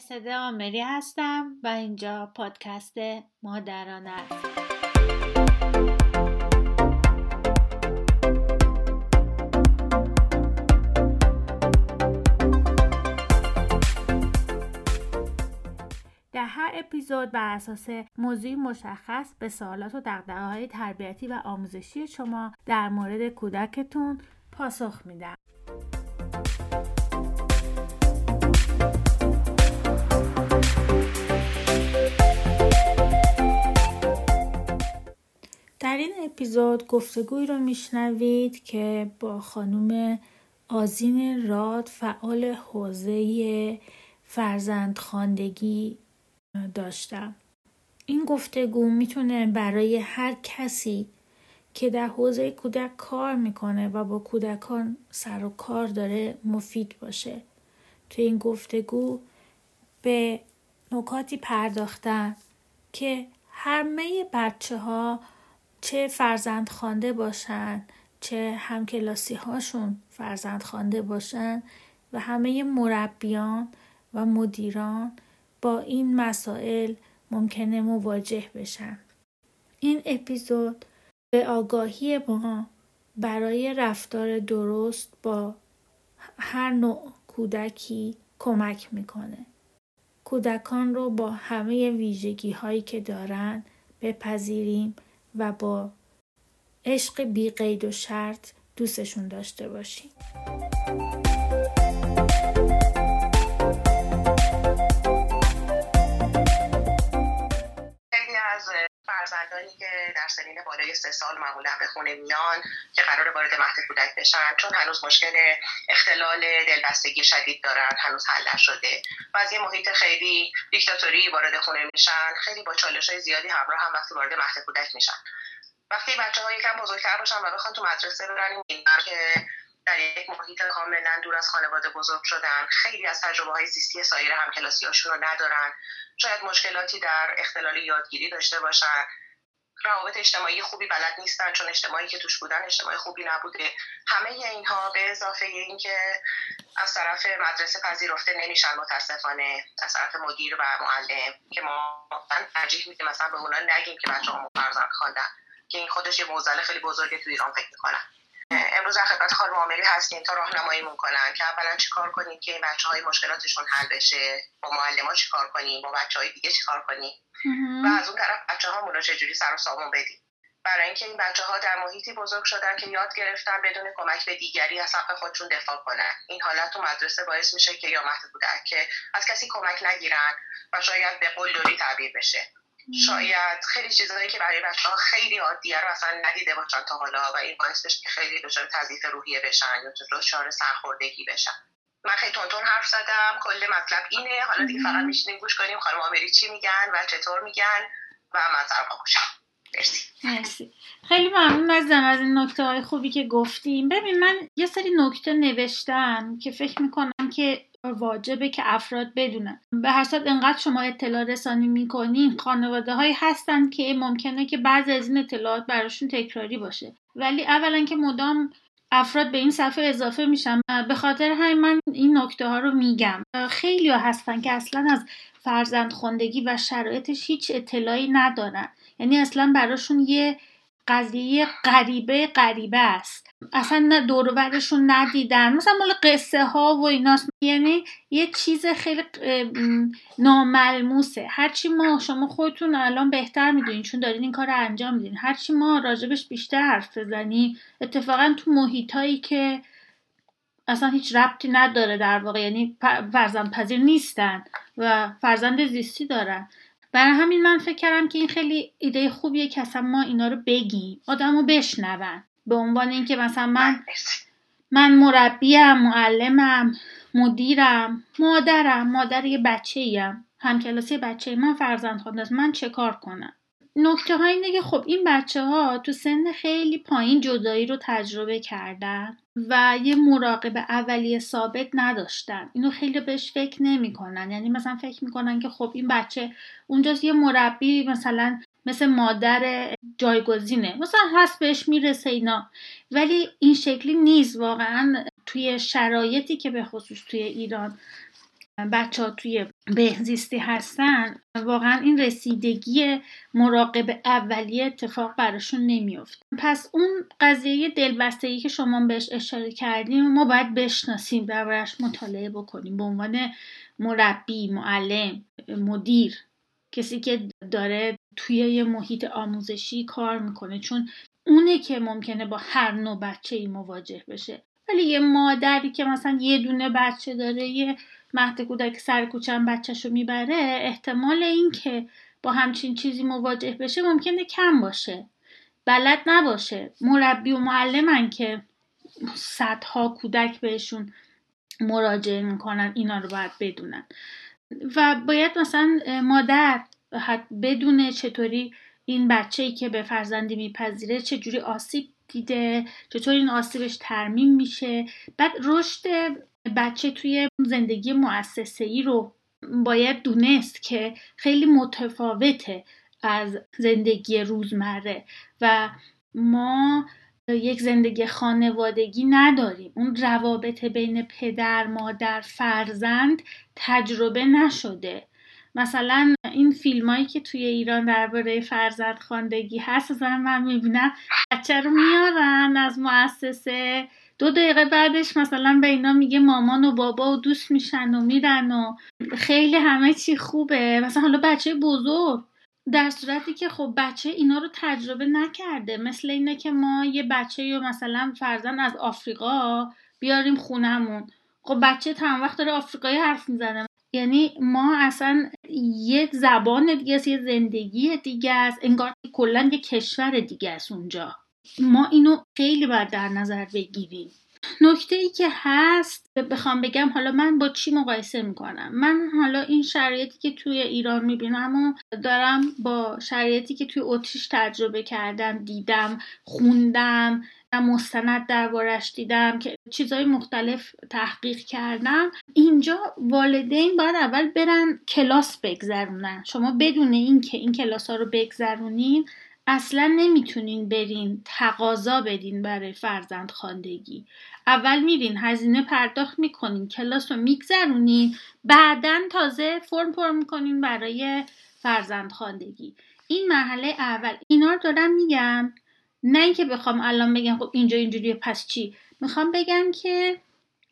مرسده آمری هستم و اینجا پادکست مادران است در هر اپیزود بر اساس موضوعی مشخص به سوالات و دقدقه های تربیتی و آموزشی شما در مورد کودکتون پاسخ میدم. در این اپیزود گفتگوی رو میشنوید که با خانم آزین راد فعال حوزه فرزند خاندگی داشتم. این گفتگو می‌تونه برای هر کسی که در حوزه کودک کار می‌کنه و با کودکان سر و کار داره مفید باشه. تو این گفتگو به نکاتی پرداختن که همه بچه ها چه فرزند خوانده باشن چه همکلاسی هاشون فرزند خوانده باشن و همه مربیان و مدیران با این مسائل ممکنه مواجه بشن. این اپیزود به آگاهی ما برای رفتار درست با هر نوع کودکی کمک می‌کنه. کودکان رو با همه ویژگی هایی که دارن بپذیریم. و با عشق بی قید و شرط دوستشون داشته باشیم. فرزندانی که در سنین بالای سه سال معمولا به خونه میان که قرار وارد مهد کودک بشن چون هنوز مشکل اختلال دلبستگی شدید دارن هنوز حل نشده. و از یه محیط خیلی دیکتاتوری وارد خونه میشن خیلی با چالش های زیادی همراه هم وقتی وارد مهد کودک میشن. وقتی بچه ها یکم بزرگتر باشن و بخوان تو مدرسه برن که در یک محیط کاملا دور از خانواده بزرگ شدن. خیلی از تجربه های زیستی سایر همکلاسی هاشون رو ندارن. شاید مشکلاتی در اختلال یادگیری داشته باشن. روابط اجتماعی خوبی بلد نیستن چون اجتماعی که توش بودن اجتماعی خوبی نبوده. همه اینها به اضافه اینکه از طرف مدرسه پذیرفته نمیشن متاسفانه. از طرف مدیر و معلم که ما ترجیح میدیم مثلا به اونا نگیم که بچه ها فرزند خواندن که این خودش یه موزل خیلی بزرگی تو ایران فکر می‌کنن. امروز در خدمت خانم عاملی هستیم تا راهنمایی کن که اولا چیکار کنیم که این بچه های مشکلاتشون حل بشه با معلم چیکار کنیم با بچه های دیگه چیکار کنیم؟ و از اون طرف بچه ها رو چجوری سر و سامون بدیم؟ برای اینکه این بچه ها در محیطی بزرگ شدن که یاد گرفتن بدون کمک به دیگری از حق خودشون دفاع کنن. این حالت تو مدرسه باعث میشه که یا مهد کودک که از کسی کمک نگیرن و شاید به قلدری تعبیر بشه. شاید خیلی چیزهایی که برای بچه ها خیلی عادیه رو اصلا ندیده باشن تا حالا و این باعث بشه که خیلی دچار تضعیف روحیه بشن یا دچار سرخوردگی بشن. من خیلی تونتون حرف زدم کل مطلب اینه. حالا دیگه فقط میشینیم گوش کنیم خانم آمری چی میگن و چطور میگن و منظر گوشم مرسی. مرسی. خیلی ممنون ازم از این نکته های خوبی که گفتیم. ببین من یه سری نکته نوشتم که فکر می‌کنم که واجبه که افراد بدونن. به هر صورت انقدر شما اطلاع رسانی می‌کنین خانواده هایی هستن که ممکنه که بعضی از این اطلاعات براشون تکراری باشه. ولی اولا که مدام افراد به این صفحه اضافه میشن به خاطر همین من این نکته ها رو میگم. خیلی ها هستن که اصلا از فرزند خوندگی و شرایطش هیچ اطلاعی ندارن. یعنی اصلا براشون یه قضیه غریبه غریبه است. اصلا نه دورورشون ندیدن. مثلا مال قصه ها و ایناست. یعنی یه چیز خیلی ناملموسه. هرچی ما شما خودتون الان بهتر می‌دونین چون دارین این کار رو انجام میدین. هرچی ما راجبش بیشتر حرف بزنیم اتفاقا تو محیط هایی که اصلا هیچ ربطی نداره در واقع. یعنی فرزند پذیر نیستن و فرزند زیستی دارن. برای همین من فکر کردم که این خیلی ایده خوبیه که اصلا ما اینا رو بگیم. آدم رو بشنون. به عنوان اینکه مثلا من من مربیم معلمم مدیرم مادرم مادر یه بچه ایم همکلاسی بچه من فرزند خواهد من چه کار کنم؟ نکته ها اینه که خب این بچه ها تو سن خیلی پایین جدایی رو تجربه کردن و یه مراقب اولیه ثابت نداشتن. اینو خیلی بهش فکر نمی‌کنن. یعنی مثلا فکر می‌کنن که خب این بچه اونجاست یه مربی مثلا مثل مادر جایگزینه. مثلا هست بهش می‌رسه اینا. ولی این شکلی نیست واقعا توی شرایطی که به خصوص توی ایران بچه ها توی بهزیستی هستن واقعا این رسیدگی مراقب اولیه اتفاق براشون نمیافت پس اون قضیه دلبستگی که شما بهش اشاره کردیم ما باید بشناسیم دربارش مطالعه بکنیم. به عنوان مربی معلم مدیر کسی که داره توی یه محیط آموزشی کار می‌کنه. چون اونه که ممکنه با هر نوع بچه ای مواجه بشه. ولی یه مادری که مثلا یه دونه بچه داره یه مهد کودک سر کوچن بچهشو می‌بره احتمال این که با همچین چیزی مواجه بشه ممکنه کم باشه. بلد نباشه. مربی و معلمن که صدها کودک بهشون مراجعه می‌کنن اینا رو باید بدونن. و باید مثلا مادر بدونه چطوری این بچه ای که به فرزندی میپذیره چجوری آسیب دیده چطور این آسیبش ترمیم میشه. بعد رشد بچه توی زندگی مؤسسه ای رو باید دونست که خیلی متفاوته از زندگی روزمره و ما یک زندگی خانوادگی نداریم. اون روابط بین پدر مادر فرزند تجربه نشده. مثلا این فیلم هایی که توی ایران درباره فرزند خواندگی هست مثلا من می‌بینم بچه رو میارن از مؤسسه. دو دقیقه بعدش مثلا به اینا میگه مامان و بابا و دوست میشن و میرن و خیلی همه چی خوبه. مثلا حالا بچه بزرگ در صورتی که خب بچه اینا رو تجربه نکرده. مثل اینه که ما یه بچه یا مثلا فرزن از آفریقا بیاریم خونهمون. خب بچه تمام وقت داره آفریقایی حرف می‌زنه. یعنی ما اصلا یه زبان دیگه است یه زندگی دیگه است انگار کلا یه کشور دیگه است اونجا. ما اینو خیلی باید در نظر بگیریم. نکته ای که هست بخوام بگم حالا من با چی مقایسه می‌کنم؟ من حالا این شرایطی که توی ایران می‌بینم و دارم با شرایطی که توی اتریش تجربه کردم دیدم خوندم مستند دربارش دیدم که چیزهای مختلف تحقیق کردم. اینجا والدین باید اول برن کلاس بگذرونن. شما بدون اینکه این کلاس ها رو بگذرونین اصلا نمی‌تونین برین تقاضا بدین برای فرزند خواندگی اول میرین هزینه پرداخت می‌کنین کلاس رو میگذرونین بعدا تازه فرم پر می‌کنین برای فرزند خواندگی این مرحله اول. اینا رو دارم میگم. نه اینکه بخوام الان بگم خب اینجا اینجوریه پس چی؟ می‌خوام بگم که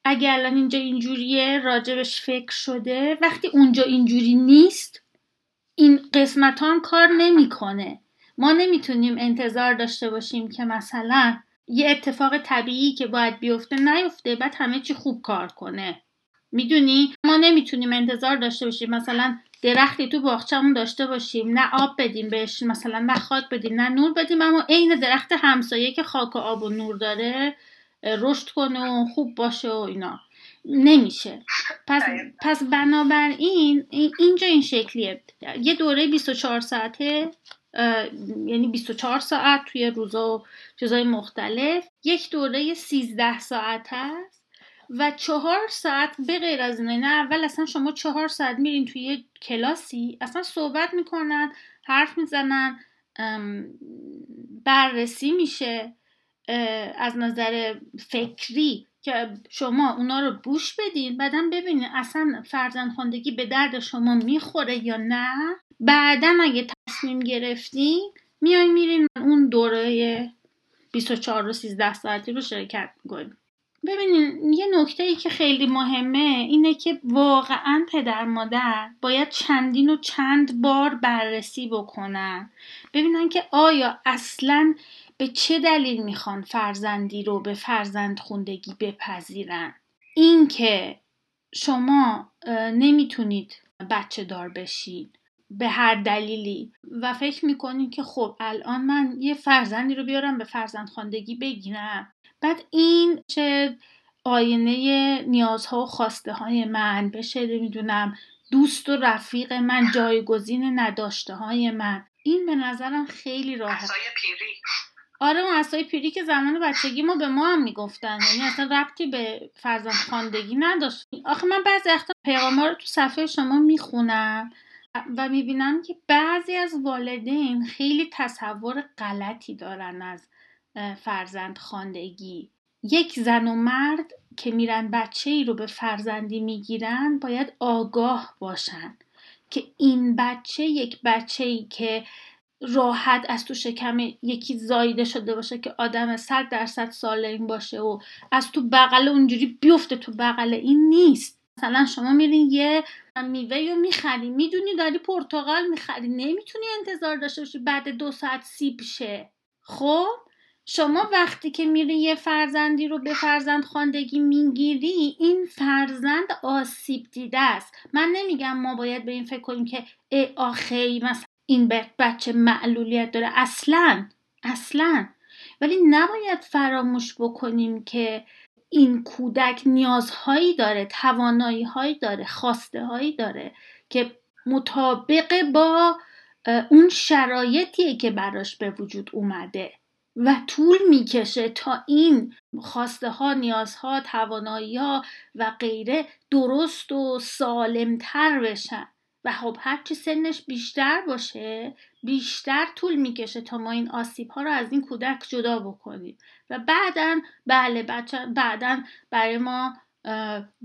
اگه الان اینجا اینجوریه راجبش فکر شده وقتی اونجا اینجوری نیست این قسمت هم کار نمی‌کنه. ما نمی‌تونیم انتظار داشته باشیم که مثلا یه اتفاق طبیعی که باید بیفته نیفته بعد همه چی خوب کار کنه. می‌دونی؟ ما نمی‌تونیم انتظار داشته باشیم. مثلا درختی تو باغچمون داشته باشیم. نه آب بدیم بهش مثلا نه خاک بدیم نه نور بدیم. اما عین درخت همسایه که خاک و آب و نور داره رشد کنه و خوب باشه و اینا. نمیشه. پس, پس بنابراین اینجا این شکلیه. یه دوره 24 ساعته یعنی 24 ساعت توی روزا و چیزای مختلف. یک دوره 13 ساعت هست. و چهار ساعت به غیر از اینه نه اول اصلا شما چهار ساعت میرین توی یه کلاسی اصلا صحبت می‌کنن حرف می‌زنن بررسی میشه از نظر فکری که شما اونا رو بوش بدین بعدا ببینین اصلا فرزند خواندگی به درد شما می‌خوره یا نه. بعدا اگه تصمیم گرفتین میای میرین اون دوره 24 و 13 ساعتی رو شرکت می‌کنین. ببینین یه نکته ای که خیلی مهمه اینه که واقعا پدر مادر باید چندین و چند بار بررسی بکنن. ببینن که آیا اصلا به چه دلیل می‌خوان فرزندی رو به فرزند خوندگی بپذیرن. این که شما نمی‌تونید بچه دار بشید به هر دلیلی و فکر می‌کنید که خب الان من یه فرزندی رو بیارم به فرزند خواندگی بگیرم. بعد این چه آینه نیازها و خواسته های من بشه نمی‌دونم دوست و رفیق من جایگزین نداشته های من. این به نظرم خیلی راحت. پیری. آره اون اصای پیری که زمان بچگی ما به ما هم می‌گفتن. یعنی اصلا ربطی به فرزند خواندگی نداشت. آخه من بعضی وقتا پیغام رو تو صفحه شما می‌خونم و می‌بینم که بعضی از والدین خیلی تصور غلطی دارن از فرزند خواندگی. یک زن و مرد که میرن بچه ای رو به فرزندی می‌گیرن باید آگاه باشن که این بچه یک بچه ای که راحت از تو شکم یکی زایده شده باشه که آدم صد درصد سالم باشه و از تو بغل اونجوری بیفته تو بغل این نیست. مثلا شما میرین یه میوه رو می‌خری می‌دونی داری پرتغال می‌خری نمی‌تونی انتظار داشته باشی بعد دو ساعت سیب شه. خب؟ شما وقتی که میری یه فرزندی رو به فرزند خواندگی می‌گیری این فرزند آسیب دیده است. من نمیگم ما باید به این فکر کنیم که ای آخی مثلا این بچه معلولیت داره. اصلا اصلا. ولی نباید فراموش بکنیم که این کودک نیازهایی داره توانایی هایی داره خواسته هایی داره که مطابق با اون شرایطیه که براش به وجود اومده. و طول می‌کشه تا این خواسته ها نیازها توانایی ها و غیره درست و سالمتر بشن. و خب هرچی سنش بیشتر باشه بیشتر طول می‌کشه تا ما این آسیب ها رو از این کودک جدا بکنیم. و بعدا بله بچه بعدا برای ما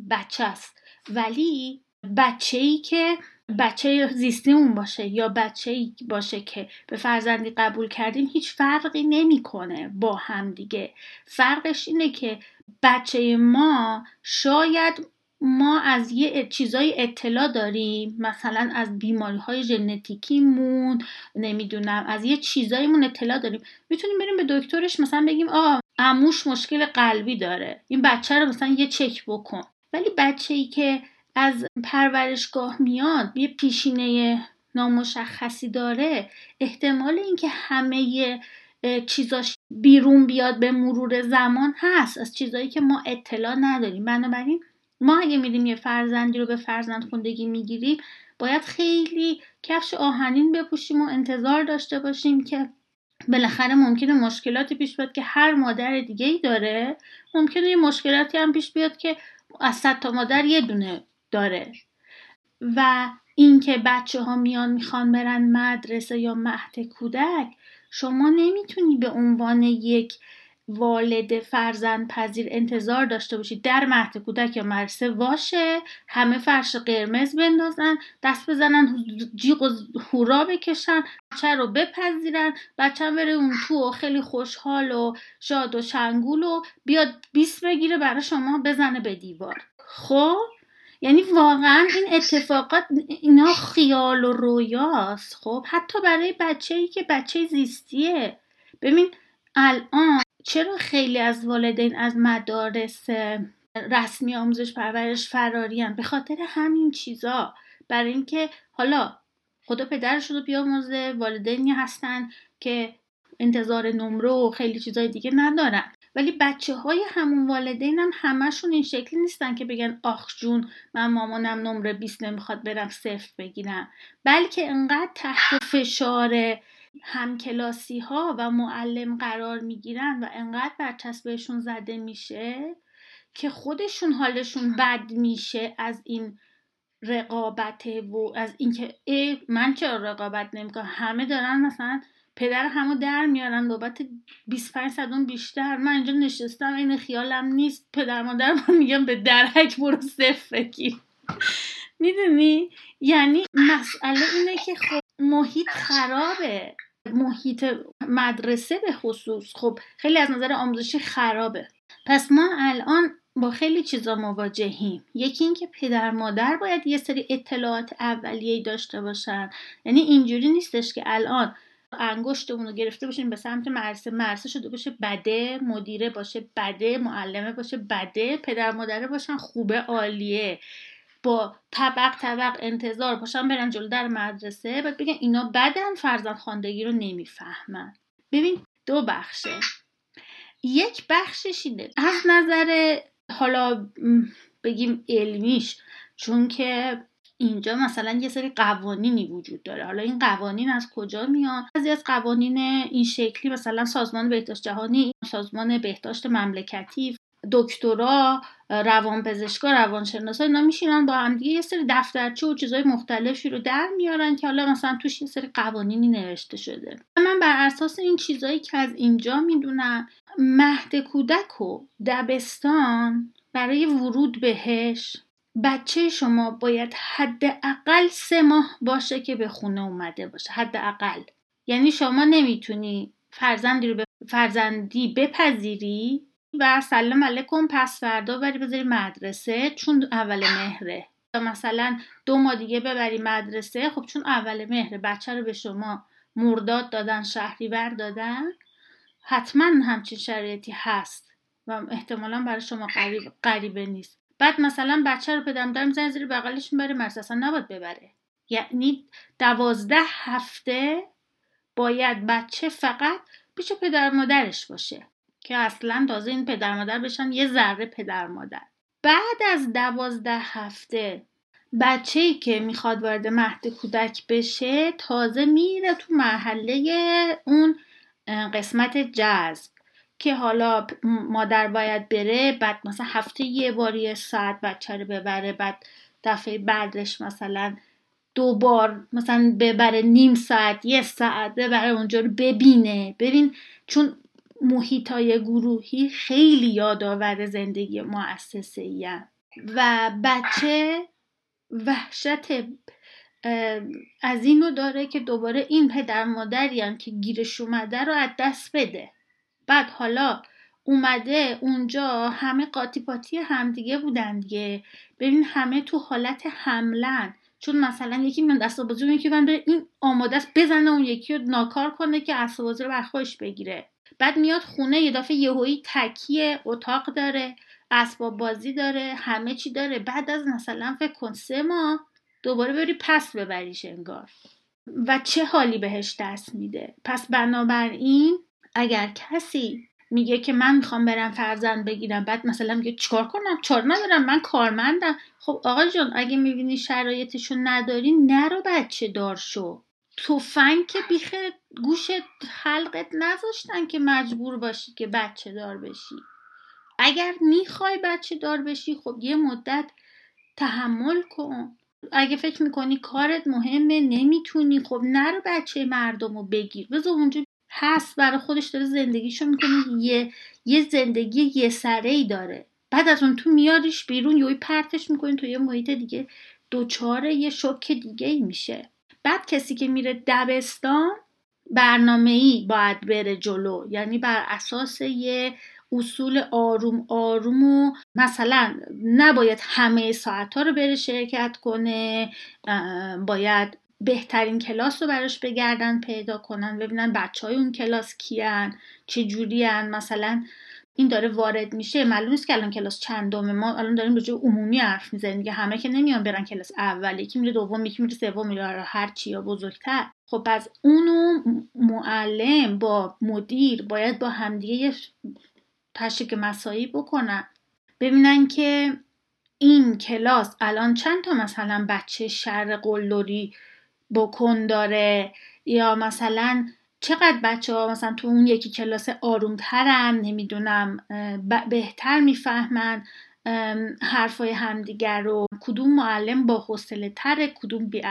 بچه است. ولی بچه ای که بچه زیستیمون باشه یا بچه ای باشه که به فرزندی قبول کردیم هیچ فرقی نمی‌کنه با هم دیگه. فرقش اینه که بچه ما شاید ما از یه چیزای اطلاع داریم مثلا از بیماری های ژنتیکیمون نمی‌دونم از یه چیزاییمون اطلاع داریم. می‌تونیم بریم به دکترش مثلا بگیم آ اموش مشکل قلبی داره این بچه رو مثلا یه چک بکن. ولی بچه ای که از پرورشگاه میاد یه پیشینه نامشخصی داره. احتمال اینکه همه چیزاش بیرون بیاد به مرور زمان هست. از چیزایی که ما اطلاع نداریم. بنابراین ما اگه میریم یه فرزندی رو به فرزند خوندگی می‌گیریم باید خیلی کفش آهنین بپوشیم و انتظار داشته باشیم که بالاخره ممکنه مشکلاتی پیش بیاد که هر مادر دیگه ای داره. ممکنه یه مشکلاتی هم پیش بیاد که از صد تا مادر یه دونه داره. و اینکه بچه ها میان می‌خوان برن مدرسه یا مهد کودک شما نمی‌تونی به عنوان یک والد فرزند پذیر انتظار داشته باشید در مهد کودک یا مدرسه واشه همه فرش قرمز بندازن دست بزنن جیغ و هورا بکشن بچه رو بپذیرن بچه بره اون تو و خیلی خوشحال و شاد و شنگول و بیاد بیس بگیره برای شما بزنه به دیوار. خب؟ یعنی واقعا این اتفاقات اینا خیال و رویاست. خب حتی برای بچه ای که بچه زیستیه. ببین الان چرا خیلی از والدین از مدارس رسمی آموزش پرورش فرارین به خاطر همین چیزا. برای اینکه حالا خدا پدرش رو بیاموزه والدینی هستن که انتظار نمره و خیلی چیزای دیگه ندارن. ولی بچه های همون والدین هم همشون این شکلی نیستن که بگن آخ جون من مامانم نمره 20 نمی‌خواد برم صفر بگیرم. بلکه انقدر تحت فشار همکلاسی ها و معلم قرار می‌گیرن و انقدر برچسب بهشون زده میشه که خودشون حالشون بد میشه از این رقابت و از اینکه ای من چرا رقابت نمی‌کنم؟ همه دارن مثلا پدر همو در میارن نوبت 25 صدون بیشتر. من اینجا نشستم این خیالم نیست. پدر مادر من میگم به درک برو صفر بگیر. می‌دونی؟ یعنی مسئله اینه که خب محیط خرابه. محیط مدرسه به خصوص. خب خیلی از نظر آموزشی خرابه. پس ما الان با خیلی چیزا مواجهیم. یکی اینکه پدر مادر باید یه سری اطلاعات اولیه‌ای داشته باشن. یعنی اینجوری نیستش که الان انگشتمون رو گرفته باشیم به سمت مرسه مرسه شده باشه بده مدیره باشه بده معلمه باشه بده پدر مادره باشن خوبه عالیه. با طبق طبق انتظار باشن برن جلو در مدرسه بعد بگن اینا بدن فرزند خواندگی رو نمی‌فهمن. ببین دو بخشه. یک بخشش اینه از نظر حالا بگیم علمیش چون که اینجا مثلا یه سری قوانینی وجود داره. حالا این قوانین از کجا میان؟ بعضی از قوانین این شکلی مثلا سازمان بهداشت جهانی سازمان بهداشت مملکتی دکترا روانپزشکا روانشناسا اینا میشینن با هم دیگه یه سری دفترچه و چیزای مختلفی رو در میارن که حالا مثلا توش یه سری قوانینی نوشته شده. من بر اساس این چیزایی که از اینجا می‌دونم مهد کودک و دبستان برای ورود بهش بچه شما باید حداقل سه ماه باشه که به خونه اومده باشه حداقل. یعنی شما نمی‌تونی فرزندی رو به فرزندی بپذیری و سلام علیکم پس فردا بری بذاری مدرسه چون اول مهره. مثلا دو ماه دیگه ببری مدرسه خب چون اول مهره بچه رو به شما مرداد دادن شهریور دادن حتما همچین شرایطی هست و احتمالا برای شما قریب قریبه نیست. بعد مثلا بچه رو پدر مادر می‌زنه زیر بغلش می‌بره مرسه اصلا نباید ببره. یعنی دوازده هفته باید بچه فقط پیش پدر مادرش باشه که اصلا تازه این پدر مادر بشن یه ذره پدر مادر. بعد از دوازده هفته بچه ای که می‌خواد وارد مهد کودک بشه تازه میره تو مرحله اون قسمت جذب. که حالا مادر باید بره بعد مثلا هفته یه باری ساعت بچه رو ببره بعد دفعه بعدش مثلا دو بار مثلا ببره نیم ساعت یه ساعت ببره اونجا رو ببینه. ببین چون محیط های گروهی خیلی یادآور زندگی مؤسسه و بچه وحشت از اینو داره که دوباره این پدر مادری که گیرش اومده رو از دست بده. بعد حالا اومده اونجا همه قاطی پاتی همدیگه بودن دیگه. ببین همه تو حالت حملن. چون مثلا یکی من دست بازی یکی من این آماده است بزنه اون یکی رو ناکار کنه که اصل بازی رو بر خودش بگیره. بعد میاد خونه یه دفعه یهویی تکیه اتاق داره اسباب بازی داره همه چی داره. بعد از مثلا فکر کن سه ماه دوباره بری پس ببریش انگار. و چه حالی بهش دست میده؟ پس بنابراین اگر کسی میگه که من می‌خوام برم فرزند بگیرم بعد مثلا میگه چیکار کنم؟ چار ندارم من کارمندم. خب آقا جان اگه می‌بینی شرایطشو نداری نرو بچه دار شو. توفنگ که بیخ گوش حلقت نذاشتن که مجبور باشی که بچه دار بشی. اگر می‌خوای بچه دار بشی خب یه مدت تحمل کن. اگه فکر می‌کنی کارت مهمه نمی‌تونی خب نرو بچه مردم رو بگیر. بذار اونجا هست برای خودش داره زندگیشو می‌کنه یه یه زندگی یه سره ای داره. بعد از اون تو میاریش بیرون یوی پرتش می‌کنی تو یه محیط دیگه. دوچاره یه شوک دیگه ای میشه. بعد کسی که میره دبستان برنامه ای باید بره جلو. یعنی بر اساس یه اصول آروم آروم و مثلا نباید همه ساعت ها رو بره شرکت کنه باید بهترین کلاس رو براش بگردن پیدا کنن ببینن بچه های اون کلاس کیان چه جوری مثلا این داره وارد میشه. معلوم نیست که الان کلاس چندمه. ما الان داریم راجع عمومی حرف می‌زنیم. دیگه همه که نمیان برن کلاس اول. یکی میره دوم یکی میره سوم میره هر چی یا بزرگتر. خب پس اونو معلم با مدیر باید با همدیگه تشریک مسایی بکنن. ببینن که این کلاس الان چند تا مثلا بچه شر قلدری بکن داره. یا مثلا چقدر بچه ها مثلا تو اون یکی کلاس آرومترن نمی‌دونم بهتر می‌فهمن حرفای همدیگر رو. کدوم معلم با حوصله تره کدوم بی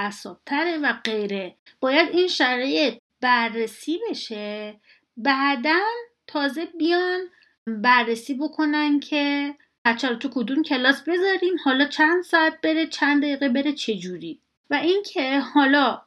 تره و غیره. باید این شرایط بررسی بشه. بعدا تازه بیان بررسی بکنن که بچه رو تو کدوم کلاس بذاریم حالا چند ساعت بره چند دقیقه بره چجوری و اینکه حالا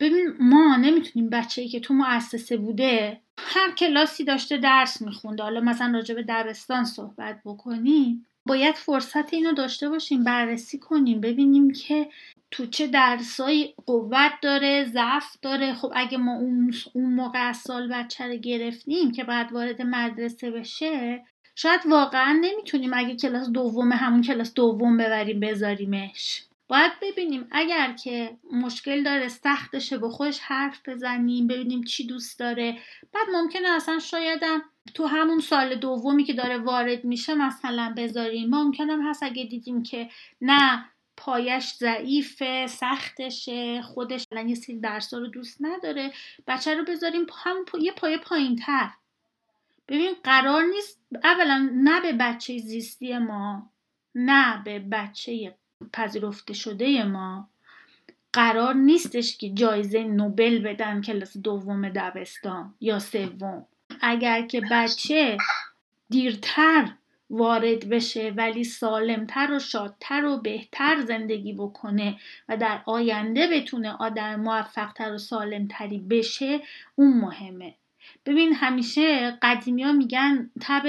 ببین ما نمی‌تونیم بچه که تو مؤسسه بوده هر کلاسی داشته درس میخونده. حالا مثلا راجع به دبستان صحبت بکنیم. باید فرصت اینو داشته باشیم بررسی کنیم ببینیم که تو چه درسایی قوت داره ضعف داره. خب اگه ما اون, اون موقع سال بچه رو گرفتیم که بعد وارد مدرسه بشه شاید واقعا نمی‌تونیم اگه کلاس دوم همون کلاس دوم ببریم بذاریمش. باید ببینیم اگر که مشکل داره سختشه با خودش حرف بزنیم ببینیم چی دوست داره. بعد ممکنه اصلا شایدم تو همون سال دومی که داره وارد میشه مثلا بذاریم. ممکنه هم هست اگه دیدیم که نه پایش ضعیفه سختشه خودش یه سری درس رو دوست نداره. بچه رو بذاریم همون یه پایه پایین تر ببین قرار نیست اولا نه به بچه زیستی ما نه به بچه پذیرفته شده ما قرار نیستش که جایزه نوبل بدن کلاس دوم دبستان یا سوم. اگر که بچه دیرتر وارد بشه ولی سالمتر و شادتر و بهتر زندگی بکنه و در آینده بتونه آدم موفقتر و سالمتری بشه اون مهمه. ببین همیشه قدیمی ها میگن تب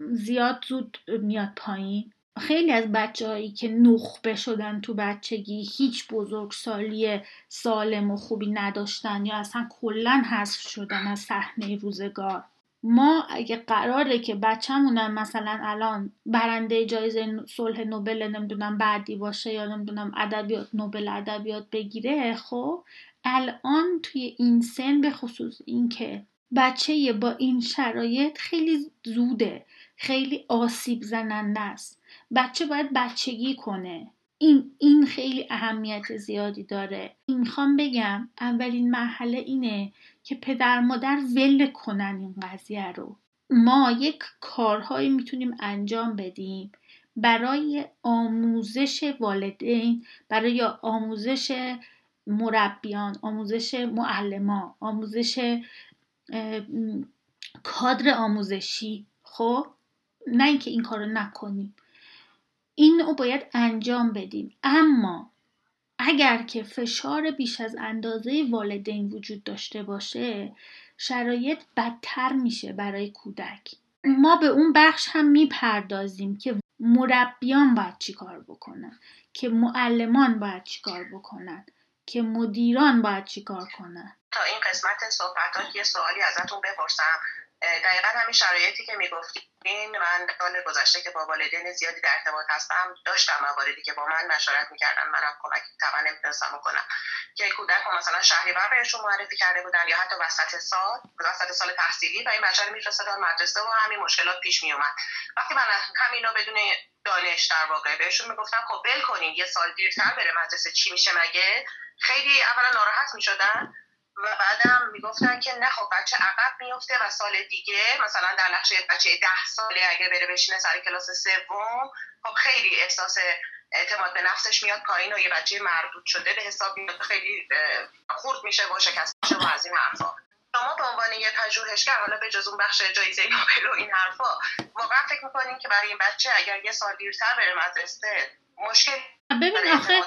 زیاد زود میاد پایین. خیلی از بچه هایی که نخبه شدن تو بچگی هیچ بزرگسالی سالم و خوبی نداشتن یا اصلا کلا حذف شدن از صحنه روزگار. ما اگه قراره که بچه‌مونم مثلا الان برنده جایزه صلح نوبل نمی‌دونم بعدی باشه یا نمی‌دونم ادبیات نوبل ادبیات بگیره خب الان توی این سن به خصوص اینکه بچه با این شرایط خیلی زوده خیلی آسیب زننده است. بچه باید بچگی کنه. این این خیلی اهمیت زیادی داره. می‌خوام بگم اولین مرحله اینه که پدر مادر ول کنن این قضیه رو. ما یک کارهایی می‌تونیم انجام بدیم برای آموزش والدین برای آموزش مربیان آموزش معلمان آموزش کادر آموزشی. خب؟ نه اینکه این کارو نکنیم. این رو باید انجام بدیم. اما اگر که فشار بیش از اندازه والدین وجود داشته باشه شرایط بدتر میشه برای کودک. ما به اون بخش هم می‌پردازیم که مربیان باید چیکار بکنن که معلمان باید چیکار بکنن که مدیران باید چیکار کنن. تا این قسمت صحبتات یه سوالی ازتون بپرسم. دقیقا همین شرایطی که می‌گفتین من سال گذشته که با والدین زیادی در ارتباط هستم داشتم مواردی که با من مشورت می‌کردن منم کمک طبعا نمی‌تونستم بکنم. که کودک مثلا شهریور بهشون معرفی کرده بودن یا حتی وسط سال وسط سال تحصیلی و این بچه رو میفرستادن مدرسه و همین مشکلات پیش میومد وقتی من همینو بدون دانش در واقع بهشون می‌گفتم خب بل کنین یه سال دیرتر بره مدرسه چی میشه مگه؟ خیلی اولا ناراحت می‌شدن. و بعدم می‌گفتن که نه خب بچه عقب میفته و سال دیگه مثلا در نقشه بچه ده ساله اگه بره بشینه سر کلاس سوم خب خیلی احساس اعتماد به نفسش میاد پایین و یه بچه مردود شده به حساب میاد. خیلی خورد میشه و شکست میشه و از این حرفا. شما به عنوان یه پژوهشگر حالا به جز اون بخش جایزه نوبل و این حرفا واقعا فکر می‌کنین که برای این بچه اگر یه سال دیرتر بره مدرسه مشکل ببین آخه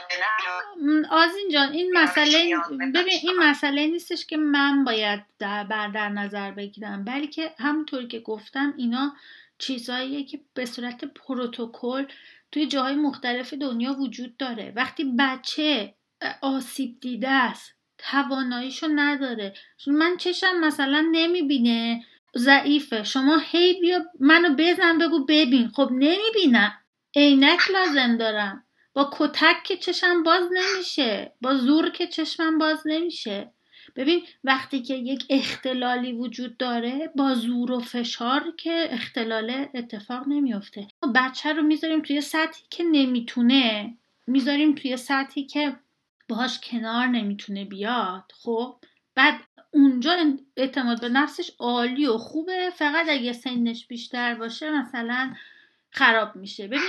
آزین جان این مسئله ببین این مسئله نیستش که من باید در بر در نظر بگیرم بلکه همونطوری که گفتم اینا چیزهاییه که به صورت پروتکل توی جاهای مختلف دنیا وجود داره. وقتی بچه آسیب دیده است تواناییشو نداره. من چشم مثلا نمی‌بینه. ضعیفه. شما هی بیا منو بزن بگو ببین. خب نمی‌بینم. عینک لازم دارم. با کتک که چشم باز نمیشه. با زور که چشمم باز نمیشه. ببین وقتی که یک اختلالی وجود داره با زور و فشار که اختلال اتفاق نمیفته بچه رو می‌ذاریم توی سطحی که نمی‌تونه. می‌ذاریم توی سطحی که باهاش کنار نمی‌تونه بیاد خب؟ بعد اونجا اعتماد به نفسش عالی و خوبه. فقط اگه سنش بیشتر باشه مثلا خراب میشه. ببین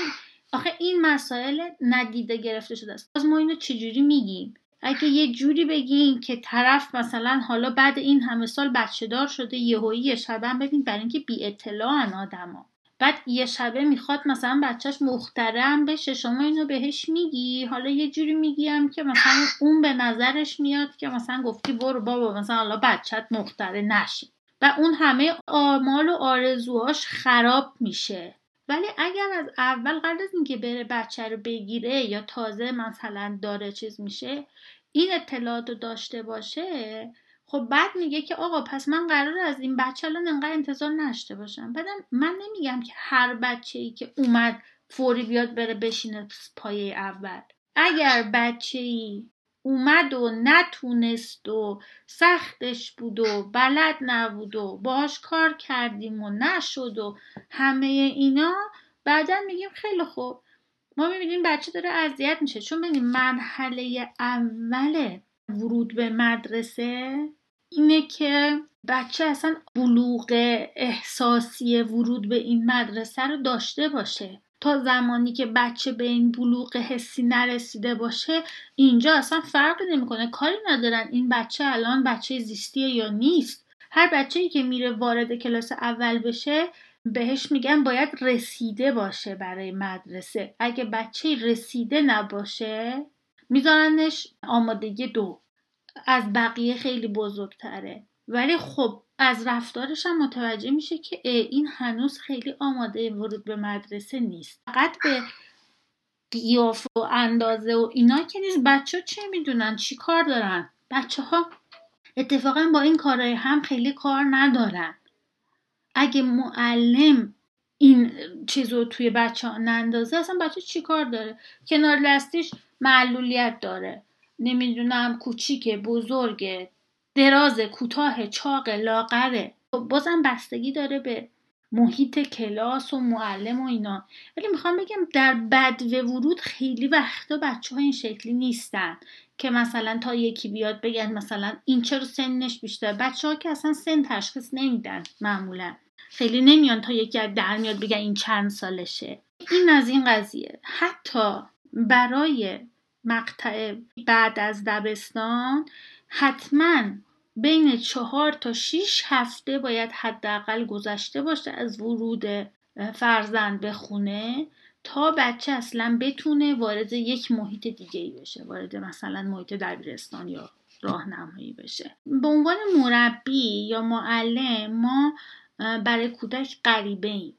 آخه این مسائل ندیده گرفته شده است. باز ما اینو چجوری میگیم؟ اگه یه جوری بگیم که طرف مثلا حالا بعد این همه سال بچه دار شده یهویی یه شبه ببین برای اینکه بی اطلاعن آدما. بعد یه شبه می‌خواد مثلا بچهش مخترم بشه شما اینو بهش میگی؟ حالا یه جوری میگیم که مثلا اون به نظرش میاد که مثلا گفتی برو بابا مثلا حالا بچت مختره نشه. و اون همه آمال و آرزوهاش خراب میشه. ولی اگر از اول قبل از اینکه بره بچه رو بگیره یا تازه مثلا داره چیز میشه این اطلاعات رو داشته باشه خب بعد میگه که آقا پس من قرار از این بچه الان انقدر انتظار نشته باشم. بعدم من نمیگم که هر بچه ای که اومد فوری بیاد بره بشینه پایه اول. اگر بچه ای اومد و نتونست و سختش بود و بلد نبود و باش کار کردیم و نشد و همه اینا بعدا میگیم خیلی خوب. ما می‌بینیم بچه داره اذیت میشه. چون ببینیم مرحله اول ورود به مدرسه اینه که بچه اصلا بلوغ احساسی ورود به این مدرسه رو داشته باشه. تا زمانی که بچه به این بلوغ حسی نرسیده باشه اینجا اصلا فرقی نمی‌کنه. کاری ندارن این بچه الان بچه زیستیه یا نیست. هر بچه ای که میره وارد کلاس اول بشه بهش میگن باید رسیده باشه برای مدرسه. اگه بچه رسیده نباشه میذارنش آمادگی دو. از بقیه خیلی بزرگتره. ولی خب از رفتارش هم متوجه میشه که این هنوز خیلی آماده ورود به مدرسه نیست. فقط به قیافه و اندازه و اینا که نیست. بچه چه می‌دونن؟ چی کار دارن؟ بچه ها اتفاقا با این کارهای هم خیلی کار ندارن. اگه معلم این چیز رو توی بچه ها نندازه اصلا بچه چی کار داره؟ کنار لستیش معلولیت داره. نمی‌دونم کوچیکه بزرگه دراز کوتاه چاق لاغره. بازم بستگی داره به محیط کلاس و معلم و اینا. ولی می‌خوام بگم در بدو ورود خیلی وقتا بچه ها این شکلی نیستن که مثلا تا یکی بیاد بگن مثلا این چرا سنش بیشتر؟ بچه ها که اصلا سن تشخیص نمیدن معمولا. خیلی نمیان تا یکی از در میاد بگن این چند سالشه. این از این قضیه. حتی برای مقطع بعد از دبستان حتما بین چهار تا شیش هفته باید حداقل گذشته باشه از ورود فرزند به خونه تا بچه اصلا بتونه وارد یک محیط دیگه ای بشه وارد مثلا محیط دبیرستان یا راهنمایی بشه. به عنوان مربی یا معلم ما برای کودک غریبه ایم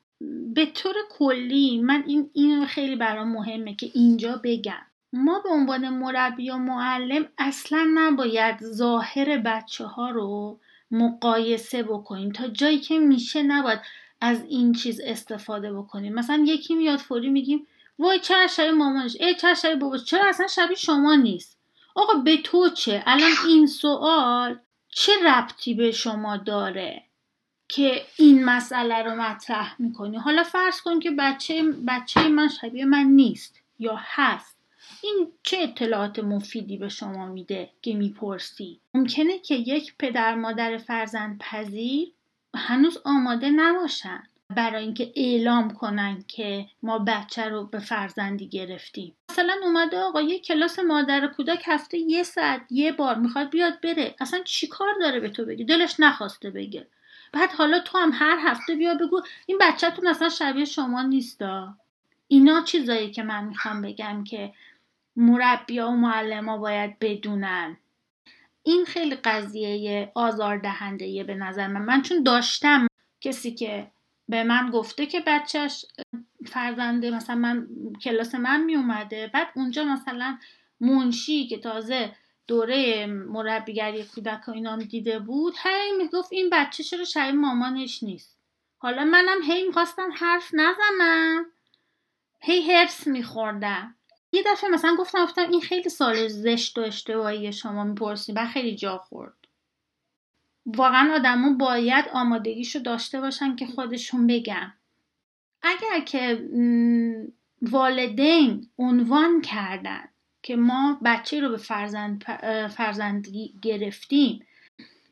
به طور کلی من این این خیلی برام مهمه که اینجا بگم. ما به عنوان مربی و معلم اصلا نباید ظاهر بچه ها رو مقایسه بکنیم. تا جایی که میشه نباید از این چیز استفاده بکنیم. مثلا یکی میاد فوری میگیم وای چرا شبیه مامانش ای چرا شبیه باباش چرا اصلا شبیه شما نیست؟ آقا به تو چه؟ الان این سوال چه ربطی به شما داره که این مسئله رو مطرح می‌کنی؟ حالا فرض کن که بچه بچه من شبیه من نیست یا هست. این چه اطلاعات مفیدی به شما میده که می‌پرسی؟ ممکنه که یک پدر مادر فرزند پذیر هنوز آماده نباشن برای اینکه اعلام کنن که ما بچه رو به فرزندی گرفتیم. مثلا اومده آقا یه کلاس مادر کودک هفته یه ساعت یه بار می‌خواد بیاد بره. اصلا چی کار داره به تو بگه؟ دلش نخواسته بگه. بعد حالا تو هم هر هفته بیا بگو این بچهتون اصلا شبیه شما نیستا. اینا چیزایی که من می‌خوام بگم که مربیا و معلما باید بدونن. این خیلی قضیه آزاردهنده به نظر من. من چون داشتم کسی که به من گفته که بچهش فرزنده مثلا من کلاس من می اومده بعد اونجا مثلا منشی که تازه دوره مربیگری کودک و اینا دیده بود هی می‌گفت این بچه چرا شبیه مامانش نیست. حالا منم هی می‌خواستم حرف نزنم. هی هرس میخوردم. یه دفعه مثلا گفتم گفتم این خیلی سال زشت و اشتباهی شما می‌پرسید. و خیلی جا خورد. واقعا آدما باید آمادگیشو داشته باشن که خودشون بگن. اگر که والدین عنوان کردن که ما بچه رو به فرزند فرزندی گرفتیم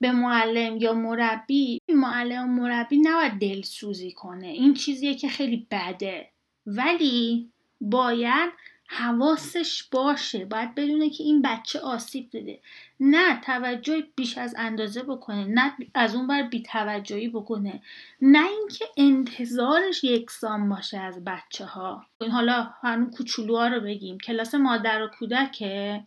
به معلم یا مربی معلم و مربی نباید دلسوزی کنه. این چیزیه که خیلی بده. ولی باید حواسش باشه. باید بدونه که این بچه آسیب دیده نه توجه بیش از اندازه بکنه نه از اون بر بیتوجهی بکنه. نه اینکه انتظارش یکسان باشه از بچه ها حالا همون کوچولوها رو بگیم. کلاس مادر و کودکه.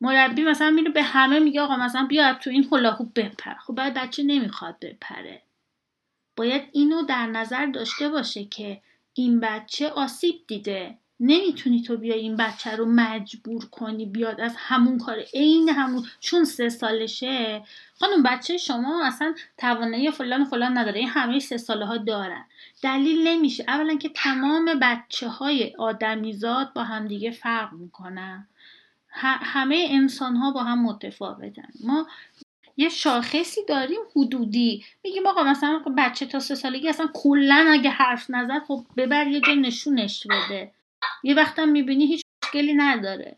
مربی مثلا میره به همه میگه آقا مثلا بیا تو این هلاهوپ بپر. خب باید بچه نمی‌خواد بپره. باید اینو در نظر داشته باشه که این بچه آسیب دیده. نمی‌تونی تو بیای این بچه رو مجبور کنی بیاد از همون کار عین همون چون سه سالشه. خانم بچه شما اصلا توانایی فلان و فلان نداره این همه سه ساله ها دارن. دلیل نمیشه. اولا که تمام بچه های آدمیزاد با همدیگه فرق می‌کنن. همه انسان ها با هم متفاوتن. ما یه شاخصی داریم حدودی. میگیم آقا مثلا بچه تا سه سالگی اصلا کلا اگه حرف نزد خب ببر یه جا نشونش بده. یه وقتم می‌بینی هیچ مشکلی نداره.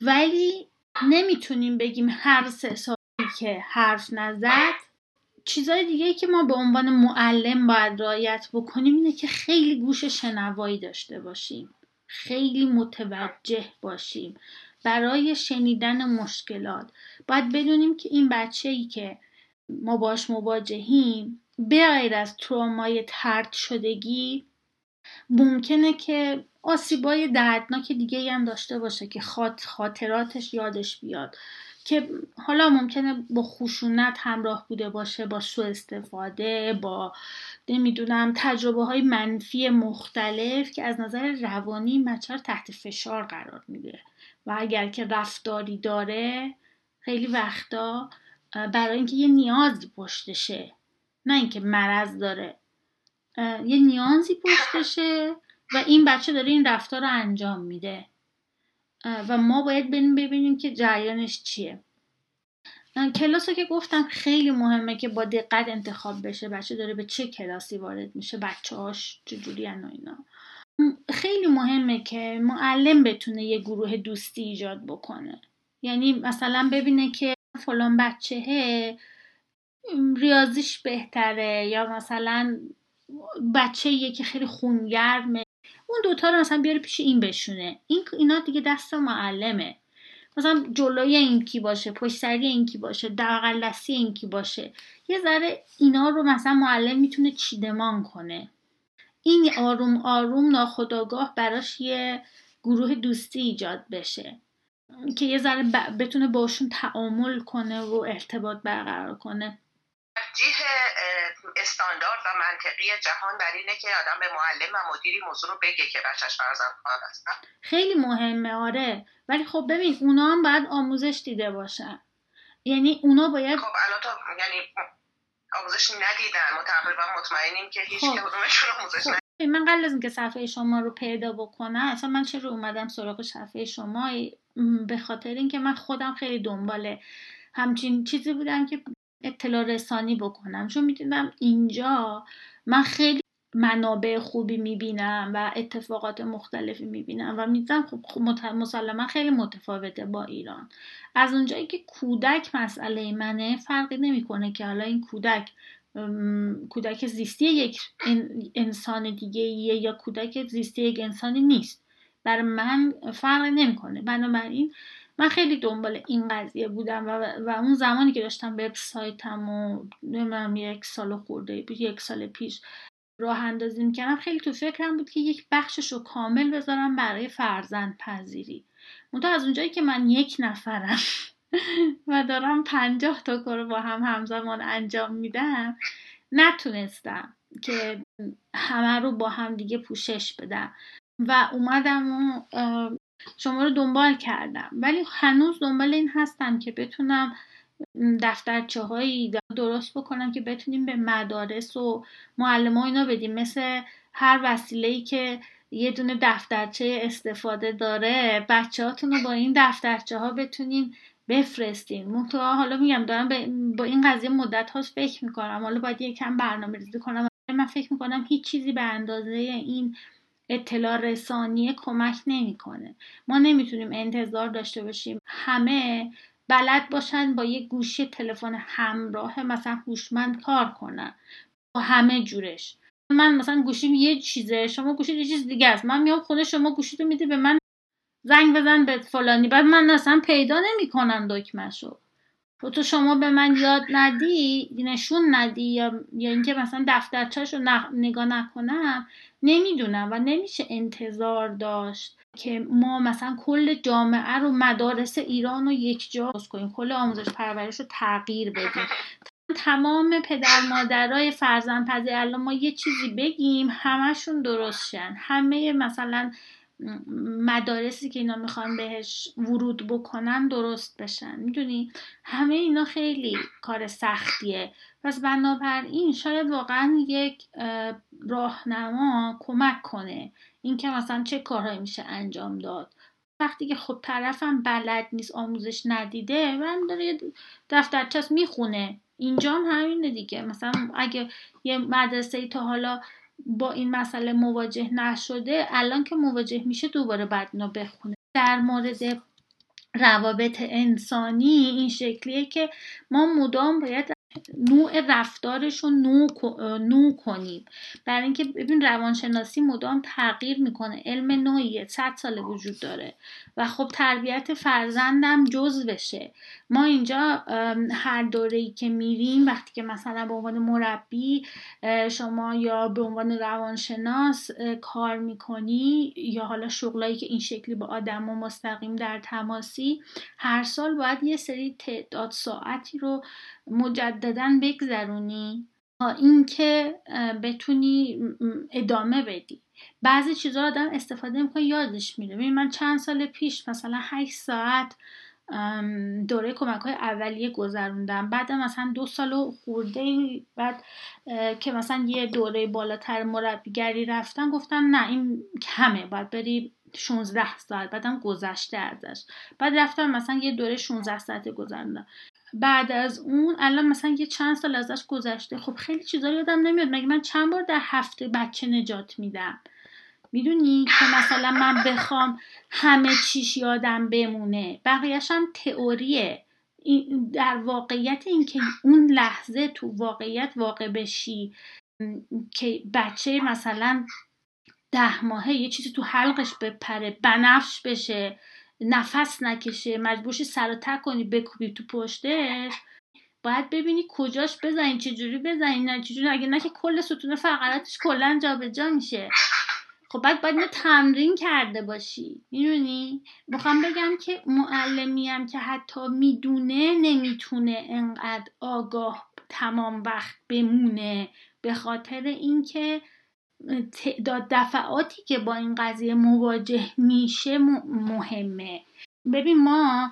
ولی نمی‌تونیم بگیم هر سه سالی که حرف نزد چیزای دیگه که ما به عنوان معلم باید رعایت بکنیم اینه که خیلی گوش شنوایی داشته باشیم. خیلی متوجه باشیم برای شنیدن مشکلات. باید بدونیم که این بچه ای که ما باش مواجهیم به غیر از ترومای ترد شدگی ممکنه که آسیبای دردناک دیگه هم داشته باشه که خاطراتش یادش بیاد. که حالا ممکنه با خشونت همراه بوده باشه با سوء استفاده با نمی‌دونم تجربه های منفی مختلف که از نظر روانی بچه تحت فشار قرار میده. و اگر که رفتاری داره خیلی وقتا برای اینکه یه نیازی پشتشه نه اینکه مرض داره یه نیازی پشتشه و این بچه داره این رفتار رو انجام میده. و ما باید بریم ببینیم که جریانش چیه. کلاس که گفتم خیلی مهمه که با دقت انتخاب بشه. بچه داره به چه کلاسی وارد میشه بچه هاش چجوری اینا. خیلی مهمه که معلم بتونه یه گروه دوستی ایجاد بکنه. یعنی مثلا ببینه که فلان بچه ریاضیش بهتره یا مثلا بچه یه که خیلی خونگرمه. اون دوتا رو مثلا بیاره پیش این بشونه. این اینا دیگه دست معلمه. مثلا جلوی این کی باشه پشت سری این کی باشه دقل دستی این کی باشه. یه ذره اینا رو مثلا معلم می‌تونه چیدمان کنه. این آروم آروم ناخداگاه براش یه گروه دوستی ایجاد بشه. که یه ذره بتونه باشون تعامل کنه و ارتباط برقرار کنه. ترجیح استاندارد و منطقی جهان بر اینه که آدم به معلم و مدیری موضوع رو بگه که بچهش فرزند خواهد هستن خیلی مهمه آره. ولی خب ببین اونا هم باید آموزش دیده باشن. یعنی اونا باید خب الان تو یعنی آموزش ندیدن. ما تقریبا مطمئنیم که هیچ خب. کدومشون آموزش خب. من قبل از اینکه صفحه شما رو پیدا بکنم اصلا من چرا اومدم سراغ صفحه شما؟ به خاطر اینکه من خودم خیلی دنبال همچین چیزی بودم که اطلاع رسانی بکنم. چون می‌دونم اینجا من خیلی منابع خوبی می‌بینم و اتفاقات مختلفی می‌بینم و می‌دونم خب, خب مسلما خیلی متفاوته با ایران. از اونجایی که کودک مسئله منه فرقی نمی‌کنه که حالا این کودک کودک زیستی یک انسان دیگه یا کودک زیستی یک انسانی نیست. برای من فرقی نمی‌کنه. بنابراین من خیلی دنبال این قضیه بودم و, و اون زمانی که داشتم وبسایتم و نمی‌دونم یک سال خورده یک سال پیش راه اندازی می‌کردم خیلی تو فکرم بود که یک بخشش رو کامل بذارم برای فرزند پذیری. منتها از اونجایی که من یک نفرم و دارم پنجاه تا کار با هم همزمان انجام میدم نتونستم که همه رو با هم دیگه پوشش بدم. و اومدم و شما رو دنبال کردم. ولی هنوز دنبال این هستم که بتونم دفترچه هایی درست بکنم که بتونیم به مدارس و معلم اینا بدیم. مثل هر وسیله ای که یه دونه دفترچه استفاده داره بچه رو با این دفترچه ها بتونین بفرستین. منتها حالا میگم دارم با این قضیه مدت هاست فکر می‌کنم. حالا باید یکم برنامه ریزی کنم. من فکر می‌کنم هیچ چیزی به اندازه این اطلاع رسانی کمک نمی‌کنه. ما نمی‌تونیم انتظار داشته باشیم همه بلد باشن با یه گوشی تلفن همراه مثلا هوشمند کار کنن. با همه جورش. من مثلا گوشیم یه چیزه شما گوشی یه چیز دیگه است. من میام خونه شما گوشی رو میدی به من زنگ بزن به فلانی. بعد من اصلا پیدا نمی‌کنم دکمهشو. و تو شما به من یاد ندی؟ نشون ندی یا, یا اینکه مثلا دفترچهش رو نگاه نکنم؟ نمی‌دونم و نمیشه انتظار داشت که ما مثلا کل جامعه رو مدارس ایران رو یک جا کنیم کل آموزش پرورش رو تغییر بدیم. تمام پدر مادرای فرزند پذیر الان ما یه چیزی بگیم همشون درست شن همه مثلا مدارسی که اینا می‌خوان بهش ورود بکنن درست بشن. می‌دونی؟ همه اینا خیلی کار سختیه. پس بنابراین شاید واقعا یک راهنما کمک کنه اینکه مثلا چه کارهایی میشه انجام داد. وقتی که خب طرفم بلد نیست آموزش ندیده من داره یه دفترچه می‌خونه. اینجا هم همینه دیگه. مثلا اگه یه مدرسه ای تا حالا با این مسئله مواجه نشده الان که مواجه میشه دوباره بعد اینو بخونه. در مورد روابط انسانی این شکلیه که ما مدام باید نوع رفتارش رو نو, نو کنیم. برای اینکه ببین روانشناسی مدام تغییر می‌کنه. علم نوعیه صد سال وجود داره. و خب تربیت فرزندم جز بشه. ما اینجا هر دوره ای که میریم وقتی که مثلا به عنوان مربی شما یا به عنوان روانشناس کار می‌کنی یا حالا شغلایی که این شکلی با آدم و مستقیم در تماسی هر سال باید یه سری تعداد ساعتی رو مجددا بگذرونی تا اینکه بتونی ادامه بدی. بعضی چیزا آدم استفاده می‌کنه یادش میره. ببین من چند سال پیش مثلا 8 ساعت دوره کمک های اولیه گذروندم. بعد مثلا دو سال و خورده بعد که مثلا یه دوره بالاتر مربیگری رفتن گفتن نه این کمه باید بری 16 ساعت. بعدم گذشته ازش. بعد رفتم مثلا یه دوره 16 ساعت گذروندم. بعد از اون الان مثلا یه چند سال ازش گذشته. خب خیلی چیزا یادم نمیاد. مگه من چند بار در هفته بچه نجات میدم؟ می‌دونی که مثلا من بخوام همه چیش یادم بمونه. بقیهش هم تئوریه. در واقعیت اینکه اون لحظه تو واقعیت واقع بشی که بچه مثلا ده ماهه یه چیزی تو حلقش بپره بنفش بشه نفس نکشه مجبورشی سر و تک کنی بکوبی تو پشتش. باید ببینی کجاش بزنی چجوری بزنی نه چجوری اگه نه که کل ستون فقراتش کلا جابجا میشه. خب بعد باید اینو تمرین کرده باشی. می‌دونی؟ می‌خوام بگم که معلمی هم که حتی می‌دونه نمی‌تونه انقدر آگاه تمام وقت بمونه به خاطر اینکه تعداد دفعاتی که با این قضیه مواجه میشه مهمه. ببین ما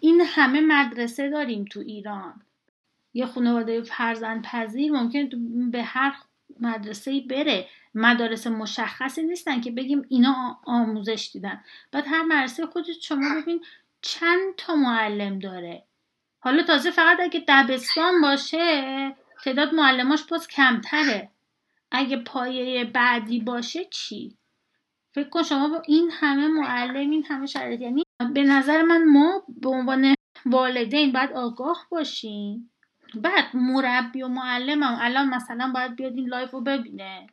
این همه مدرسه داریم تو ایران. یه خانواده فرزند پذیر ممکن به هر مدرسه بره. مدارس مشخصی نیستن که بگیم اینا آموزش دیدن. بعد هر مدرسه خودت شما ببین چند تا معلم داره. حالا تازه فقط اگه دبستان باشه تعداد معلماش باز کمتره. اگه پایه بعدی باشه چی؟ فکر کن شما با این همه معلم این همه شرایط یعنی به نظر من ما به عنوان والدین باید آگاه باشیم. بعد مربی و معلم هم الان مثلا باید بیاد این live رو ببینه.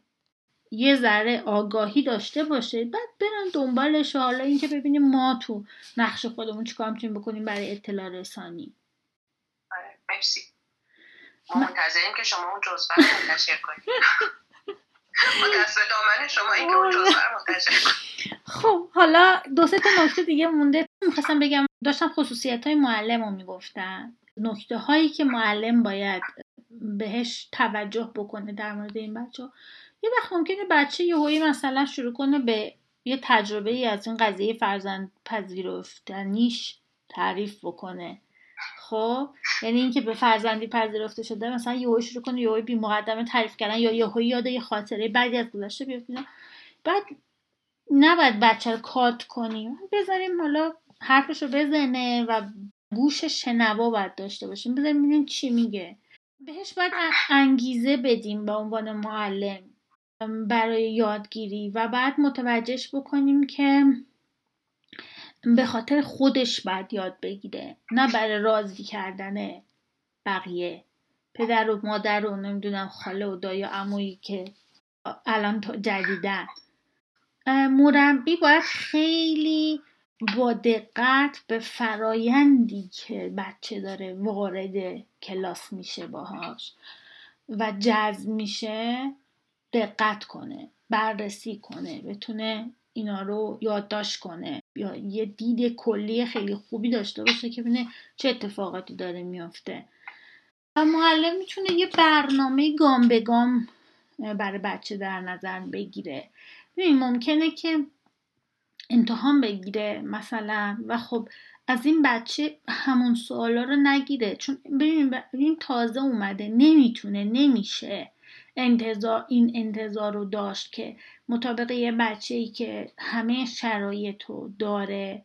یه ذره آگاهی داشته باشه بعد برن دنبالش حالا اینکه ببینیم ما تو نقش خودمون چیکار می‌تونیم بکنیم برای اطلاع رسانی. آره مرسی. ما منتظریم که شما اون جزوه رو منتشر کنید. شما این خب حالا دو سه تا نکته دیگه مونده. می‌خواستم بگم داشتم خصوصیت های معلم رو می‌گفتن. نکته هایی که معلم باید بهش توجه بکنه در مورد این بچه یه وقت ممکنه بچه یه مثلا شروع کنه به یه تجربه ای از این قضیه فرزند پذیرفتنیش تعریف بکنه. خب؟ یعنی اینکه به فرزندی پذیرفته شده مثلا یهو شروع کنه یهو بی مقدمه تعریف کردن یا یهو یاد یه خاطره بعدی از گذشته بیفته بعد نباید بچه رو کات کنیم بذاریم حالا حرفش رو بزنه و گوش شنوا باید داشته باشیم. بذاریم ببینیم چی میگه. بهش باید انگیزه بدیم به عنوان معلم. برای یادگیری و بعد متوجهش بکنیم که به خاطر خودش باید یاد بگیره نه برای راضی کردن بقیه پدر و مادر و نمی‌دونم خاله و دایی و عمویی که الان جدیدن. مربی باید خیلی با دقت به فرایندی که بچه داره وارد کلاس میشه باهاش و جذب میشه. دقت کنه بررسی کنه بتونه اینا رو یادداشت کنه. یا یه دید کلی خیلی خوبی داشته باشه که ببینه چه اتفاقاتی داره میافته. و معلم می‌تونه یه برنامه گام به گام برای بچه در نظر بگیره. ببین ممکنه که امتحان بگیره مثلا و خب از این بچه همون سوالا رو نگیره. چون ببین تازه اومده نمی‌تونه نمیشه. انتظار این انتظار رو داشت که مطابق یه بچه ای که همه شرایط رو داره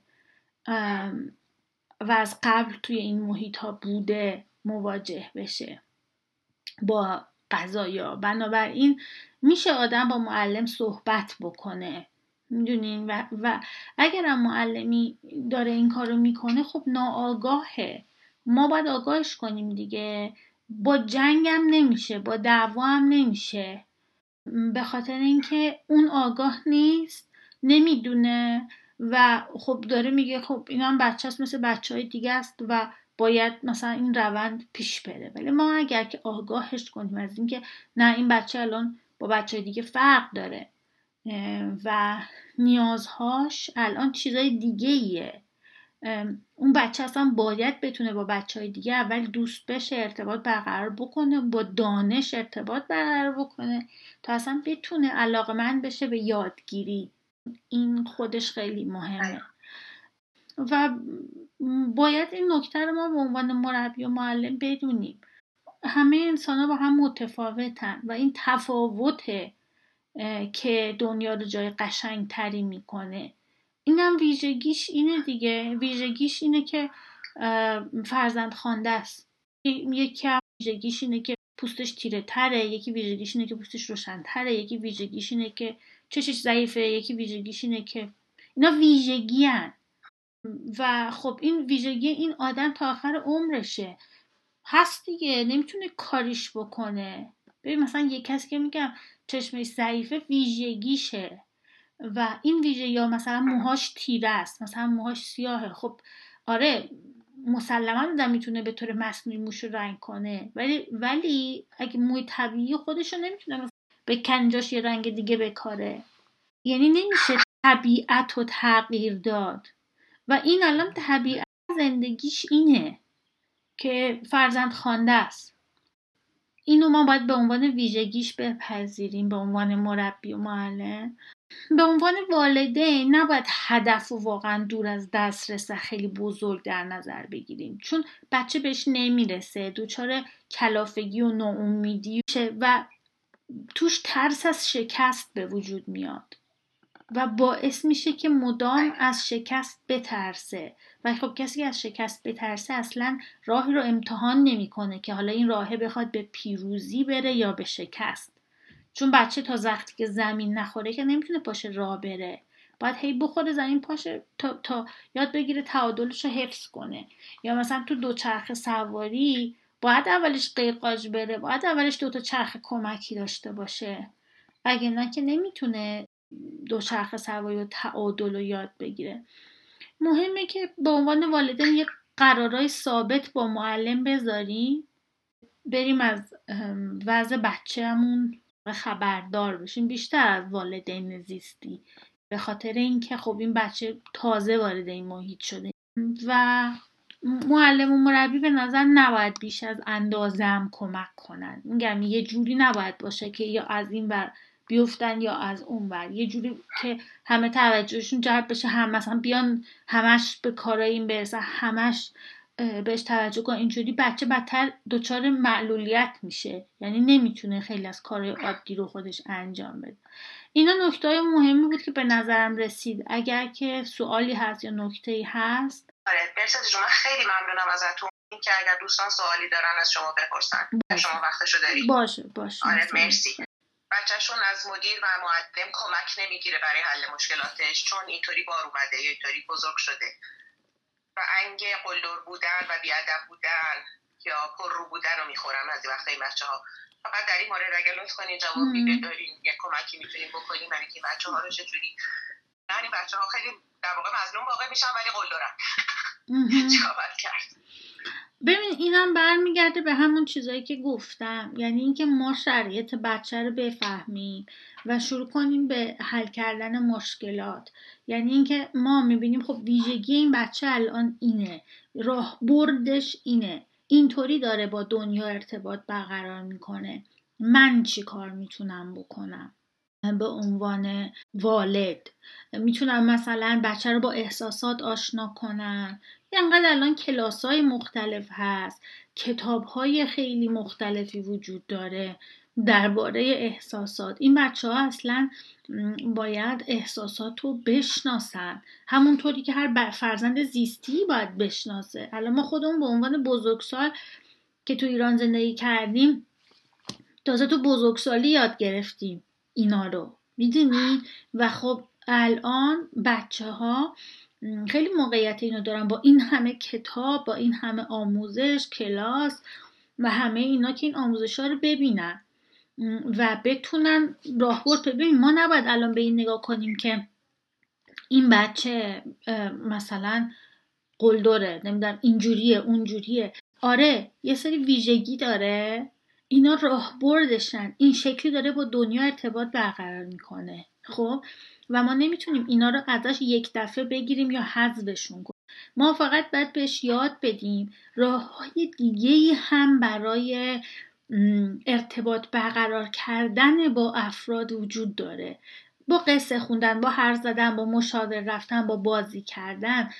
و از قبل توی این محیط ها بوده مواجه بشه با قضایا بنابراین میشه آدم با معلم صحبت بکنه. می‌دونین؟ و, و اگرم معلمی داره این کارو می‌کنه خب ناآگاهه. ما باید آگاهش کنیم دیگه. با جنگم نمیشه با دعوا هم نمیشه. به خاطر اینکه اون آگاه نیست نمی‌دونه و خب داره میگه خب اینا هم بچه هست مثل بچه های دیگه است و باید مثلا این روند پیش بره. ولی ما اگر که آگاهش کنیم از اینکه نه این بچه الان با بچه دیگه فرق داره و نیازهاش الان چیزای دیگه ایه اون بچه اصلا باید بتونه با بچه های دیگه اول دوست بشه ارتباط برقرار بکنه با دانش ارتباط برقرار بکنه تا اصلا بتونه علاقه من بشه به یادگیری. این خودش خیلی مهمه. و باید این نکته رو ما به عنوان مربی و معلم بدونیم. همه انسان ها با هم متفاوتن و این تفاوته که دنیا رو جای قشنگ تری می‌کنه. اینم ویژگیش اینه دیگه. ویژگیش اینه که فرزند خانده است. یکی هم ویژگیش اینه که پوستش تیره تره یکی ویژگیش اینه که پوستش روشن تره یکی ویژگیش اینه که چشش ضعیفه یکی ویژگیش اینه که اینا ویژگی هن. و خب این ویژگی این آدم تا آخر عمرشه. هست دیگه نمی‌تونه کاریش بکنه. ببین مثلا یه کسی که میگم چشمش ضعیفه ویژگیشه. و این ویژه یا مثلا موهاش تیره است مثلا موهاش سیاهه. خب آره مسلما آدم می‌تونه به طور مصنوعی موش رو رنگ کنه. ولی ولی اگه موی طبیعی خودش رو نمی‌تونه به کنجاش یه رنگ دیگه بکاره. یعنی نمیشه طبیعت رو تغییر داد. و این الان طبیعت زندگیش اینه که فرزند خوانده است. اینو ما باید به عنوان ویژگیش بپذیریم به عنوان مربی و معلم. به عنوان والدین نباید هدف و واقعا دور از دسترس خیلی بزرگ در نظر بگیریم. چون بچه بهش نمی‌رسه دچار کلافگی و ناامیدی و توش ترس از شکست به وجود میاد و باعث میشه که مدام از شکست بترسه. و خب کسی که از شکست بترسه اصلا راهی رو امتحان نمی‌کنه که حالا این راهه بخواد به پیروزی بره یا به شکست. چون بچه تا وقتی که زمین نخوره که نمی‌تونه پاشه راه بره. باید هی بخوره زمین پاشه تا, تا یاد بگیره تعادلش رو حفظ کنه. یا مثلا تو دوچرخه سواری باید اولش قیقاج بره باید اولش دوتا چرخ کمکی داشته باشه. اگه نه که نمی‌تونه دوچرخه سواری و تعادل رو یاد بگیره. مهمه که به عنوان والدین یه قرارای ثابت با معلم بذاریم. بریم از وضع بچهمون خبردار بشیم بیشتر از والدین زیستی. به خاطر اینکه خب این بچه تازه وارد این محیط شده. و معلم و مربی به نظر نباید بیش از اندازه هم کمک کنن. میگم یه جوری نباید باشه که یا از این بر بیفتن یا از اون بر یه جوری که همه توجهشون جلب بشه هم مثلا بیان همش به کارای این برسه همش بهش توجه کن. اینجوری بچه بدتر دچار معلولیت میشه. یعنی نمی‌تونه خیلی از کارهای عادی رو خودش انجام بده. اینا نکته های مهمی بود که به نظرم رسید. اگر که سوالی هست یا نکته ای هست. آره جون من خیلی ممنونم ازتون. که اگر دوستان سوالی دارن از شما بپرسن. شما وقتشو دارید. باشه باشه. آره مرسی. بچهشون از مدیر و معلم کمک نمی‌گیره برای حل مشکلاتش چون اینطوری بار اومده یا اینطوری بزرگ شده. و انگ قلدر بودن و بیادب بودن یا پر رو بودن رو می‌خورم از وقتا این بچه ها فقط در این مورد اگر لطف کنین جوابی بدارین یه کمکی می‌تونیم بکنیم برای که بچه ها رو چجوری یعنی بچه ها خیلی در واقع مظلوم واقع میشن ولی قلدرن. چیکار کرد. ببین اینم برمیگرده به همون چیزایی که گفتم. یعنی اینکه ما شرایط بچه رو بفهمیم. و شروع کنیم به حل کردن مشکلات. یعنی اینکه ما می‌بینیم خب ویژگی این بچه الان اینه راه بردش اینه. اینطوری داره با دنیا ارتباط برقرار می‌کنه. من چی کار می‌تونم بکنم؟ به عنوان والد. می‌تونم مثلا بچه رو با احساسات آشنا کنم. انقدر الان کلاس های مختلف هست. کتاب های خیلی مختلفی وجود داره. درباره احساسات. این بچه ها اصلا باید احساسات رو بشناسن. همونطوری که هر فرزند زیستی باید بشناسه. الان ما خودمون به عنوان بزرگسال که تو ایران زندگی کردیم تازه تو بزرگسالی یاد گرفتیم اینا رو. می‌دونی؟ و خب الان بچه ها خیلی موقعیت اینو دارن با این همه کتاب با این همه آموزش کلاس و همه اینا که این آموزش ها رو ببینن. و بتونن راهبرد ببین ما نباید الان به این نگاه کنیم که این بچه مثلا قلدره نمی‌دونم اینجوریه اونجوریه. آره یه سری ویژگی داره. اینا راهبردشن. این شکلی داره با دنیا ارتباط برقرار می‌کنه. خب؟ و ما نمی‌تونیم اینا رو ازش یک دفعه بگیریم یا حذفشون کنیم. ما فقط باید بهش یاد بدیم. راه های دیگه هم برای ارتباط برقرار کردن با افراد وجود داره. با قصه خوندن با حرف زدن با مشاور رفتن با بازی کردن.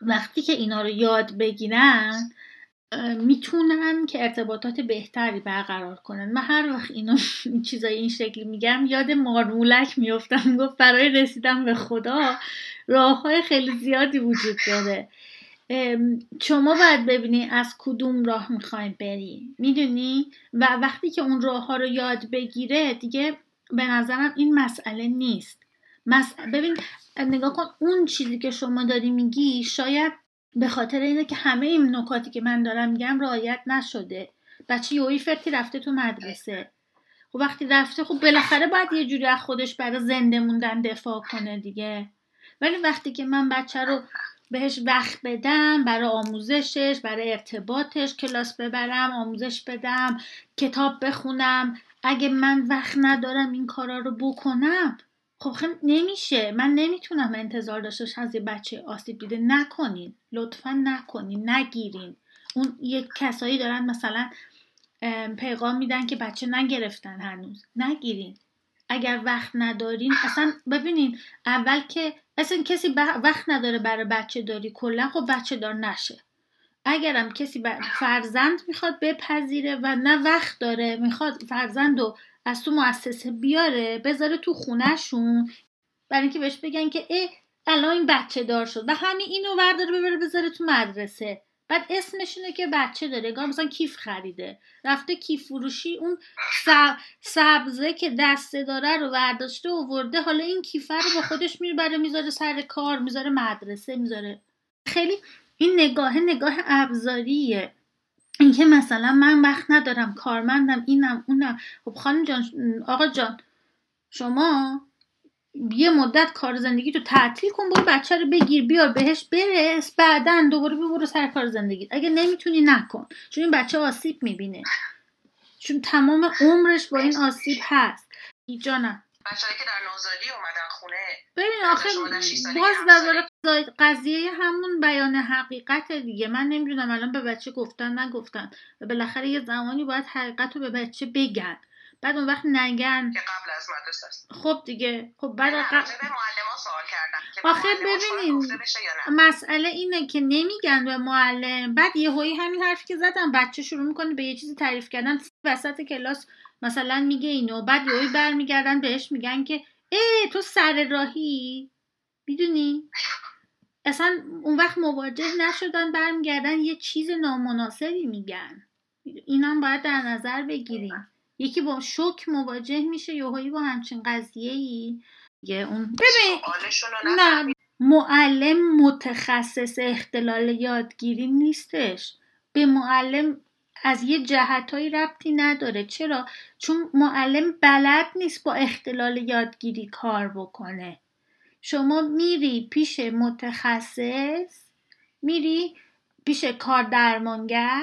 وقتی که اینا رو یاد بگیرن می‌تونن که ارتباطات بهتری برقرار کنن. من هر وقت اینو چیزای این شکلی میگم یاد مارمولک میفتم گفت برای رسیدن به خدا راه های خیلی زیادی وجود داره. شما باید ببینی از کدوم راه می‌خوایم بریم. می‌دونی؟ و وقتی که اون راه ها رو یاد بگیره دیگه به نظرم این مسئله نیست. ببین نگاه کن اون چیزی که شما داری میگی شاید به خاطر اینه که همه این نکاتی که من دارم میگم رعایت نشده. بچه یوی فرتی رفته تو مدرسه. خب وقتی رفته خب بالاخره باید یه جوری از خودش برای زنده موندن دفاع کنه دیگه. ولی وقتی که من بچه رو بهش وقت بدم برای آموزشش برای ارتباطش کلاس ببرم آموزش بدم کتاب بخونم. اگه من وقت ندارم این کارا رو بکنم خب خیلی نمیشه. من نمی‌تونم انتظار داشته از یه بچه آسیب دیده نکنین. لطفا نکنین نگیرین. اون یک کسایی دارن مثلا پیغام میدن که بچه نگرفتن هنوز. نگیرین. اگر وقت ندارین اصلا ببینین اول که اصلا کسی وقت نداره برای بچه داری کلا خب بچه دار نشه. اگرم کسی فرزند می‌خواد بپذیره و نه وقت داره می‌خواد فرزند رو از تو مؤسسه بیاره بذاره تو خونهشون برای اینکه بهش بگن که اه الان این بچه دار شد و همین اینو ورداره ببره بذاره تو مدرسه. بعد اسمشونه که بچه داره. گاه مثلا کیف خریده. رفته کیف فروشی اون سبزه که دسته داره رو ورداشته و ورده حالا این کیفه رو با خودش می‌بره می‌ذاره سر کار می‌ذاره مدرسه می‌ذاره. خیلی این نگاه نگاه ابزاریه. اینکه مثلا من وقت ندارم کارمندم اینم اونم. خب خانم جان آقا جان شما یه مدت کار زندگی تو تعطیل کن برو بچه رو بگیر بیار بهش برس بعدا دوباره برو سر کار زندگی. اگه نمی‌تونی نکن چون این بچه آسیب می‌بینه. چون تمام عمرش با این آسیب هست. جانم. بچه‌ای که در نوزادی اومدن خونه ببین آخه باز نظر قضیه همون بیان حقیقت دیگه. من نمی‌دونم الان به بچه گفتن نگفتن. و بالاخره یه زمانی باید حقیقت رو به بچه بگن. بعد اون وقت نگن که قبل از مدرسه است. خب دیگه. خب بعد قبل سوال کردن آخه ببینین مسئله اینه که نمیگن به معلم. بعد یه هایی همین حرفی که زدم بچه شروع می‌کنه به یه چیزی تعریف کردن. وسط کلاس مثلا میگه اینو. بعد یهویی برمیگردن بهش میگن که ای تو سر راهی؟ می‌دونی؟ اصلا اون وقت مواجه نشدن برمیگردن یه چیز نامناسبی میگن. اینم باید در نظر بگیریم. یکی با شک مواجه میشه یهویی با همچین قضیه ای اون ببین نه معلم متخصص اختلال یادگیری نیستش. به معلم از یه جهتهایی ربطی نداره. چرا؟ چون معلم بلد نیست با اختلال یادگیری کار بکنه. شما میری پیش متخصص میری پیش کار درمانگر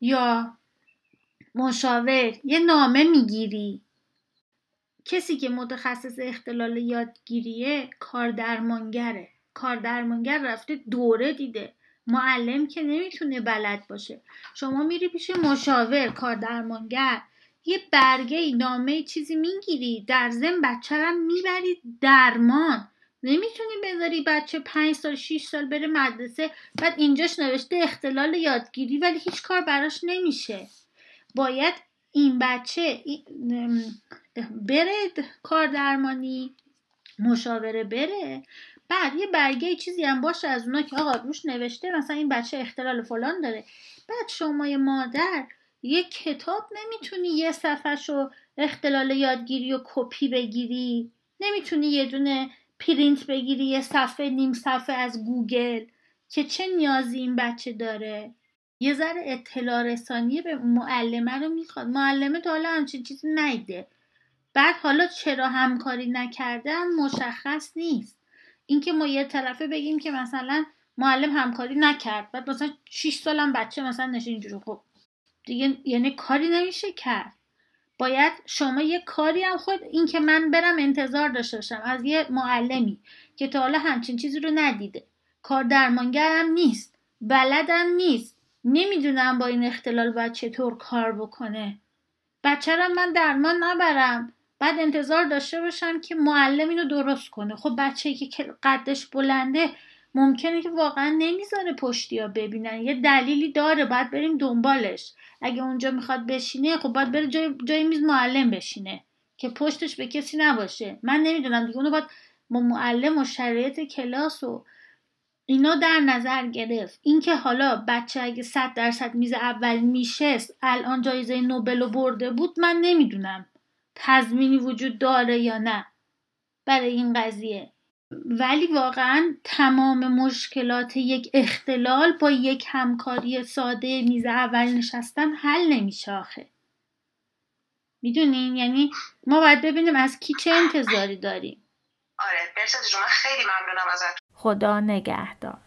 یا مشاور یه نامه می‌گیری. کسی که متخصص اختلال یادگیریه کار درمانگره. کار درمانگر رفته دوره دیده. معلم که نمی‌تونه بلد باشه. شما میری پیش مشاور کار درمانگر. یه برگه نامه چیزی می‌گیری. در ضمن بچه هم می‌بری درمان. نمی‌تونی بذاری بچه پنج سال شیش سال بره مدرسه بعد اینجاش نوشته اختلال یادگیری ولی هیچ کار براش نمیشه. باید این بچه بره کار درمانی مشاوره بره. بعد یه برگه چیزی هم باشه از اونا که آقا روش نوشته مثلا این بچه اختلال فلان داره. بعد شما مادر یه کتاب نمی‌تونی یه صفحه اختلال یادگیری و کپی بگیری. نمی‌تونی یه دونه پرینت بگیری یه صفحه نیم صفحه از گوگل که چه نیازی این بچه داره؟ یه ذره اطلاع رسانی به معلمه رو می‌خواد. معلمه تا حالا همچین چیزی ندیده. بعد حالا چرا همکاری نکردن مشخص نیست. اینکه ما یه طرفه بگیم که مثلا معلم همکاری نکرد. بعد مثلا 6 سالم بچه مثلا نشه اینجوری. خب دیگه یعنی کاری نمیشه کرد. باید شما یه کاری هم خود این که من برم انتظار داشته باشم از یه معلمی که تا حالا همچین چیزی رو ندیده. کار درمانگرم نیست. بلدم نیست. نمی‌دونم با این اختلال باید چطور کار بکنه. بچه من درمان نبرم. بعد انتظار داشته باشم که معلم اینو درست کنه. خب بچه که قدش بلنده ممکنه که واقعا نمی‌ذاره پشتی ها ببینن. یه دلیلی داره. باید بریم دنبالش. اگه اونجا می‌خواد بشینه خب باید بره جای, جای میز معلم بشینه. که پشتش به کسی نباشه. من نمی‌دونم دیگه. اونو باید با معلم و شرایط کلاس و اینا در نظر گرفت. اینکه حالا بچه اگه صد درصد میز اول میشست الان جایزه نوبل رو برده بود من نمی‌دونم تضمینی وجود داره یا نه برای این قضیه. ولی واقعا تمام مشکلات یک اختلال با یک همکاری ساده میز اول نشستن حل نمیشه آخه. می‌دونین یعنی ما باید ببینیم از کی چه انتظاری داریم. آره برسد جون خیلی ممنونم ازت خدا نگهدار.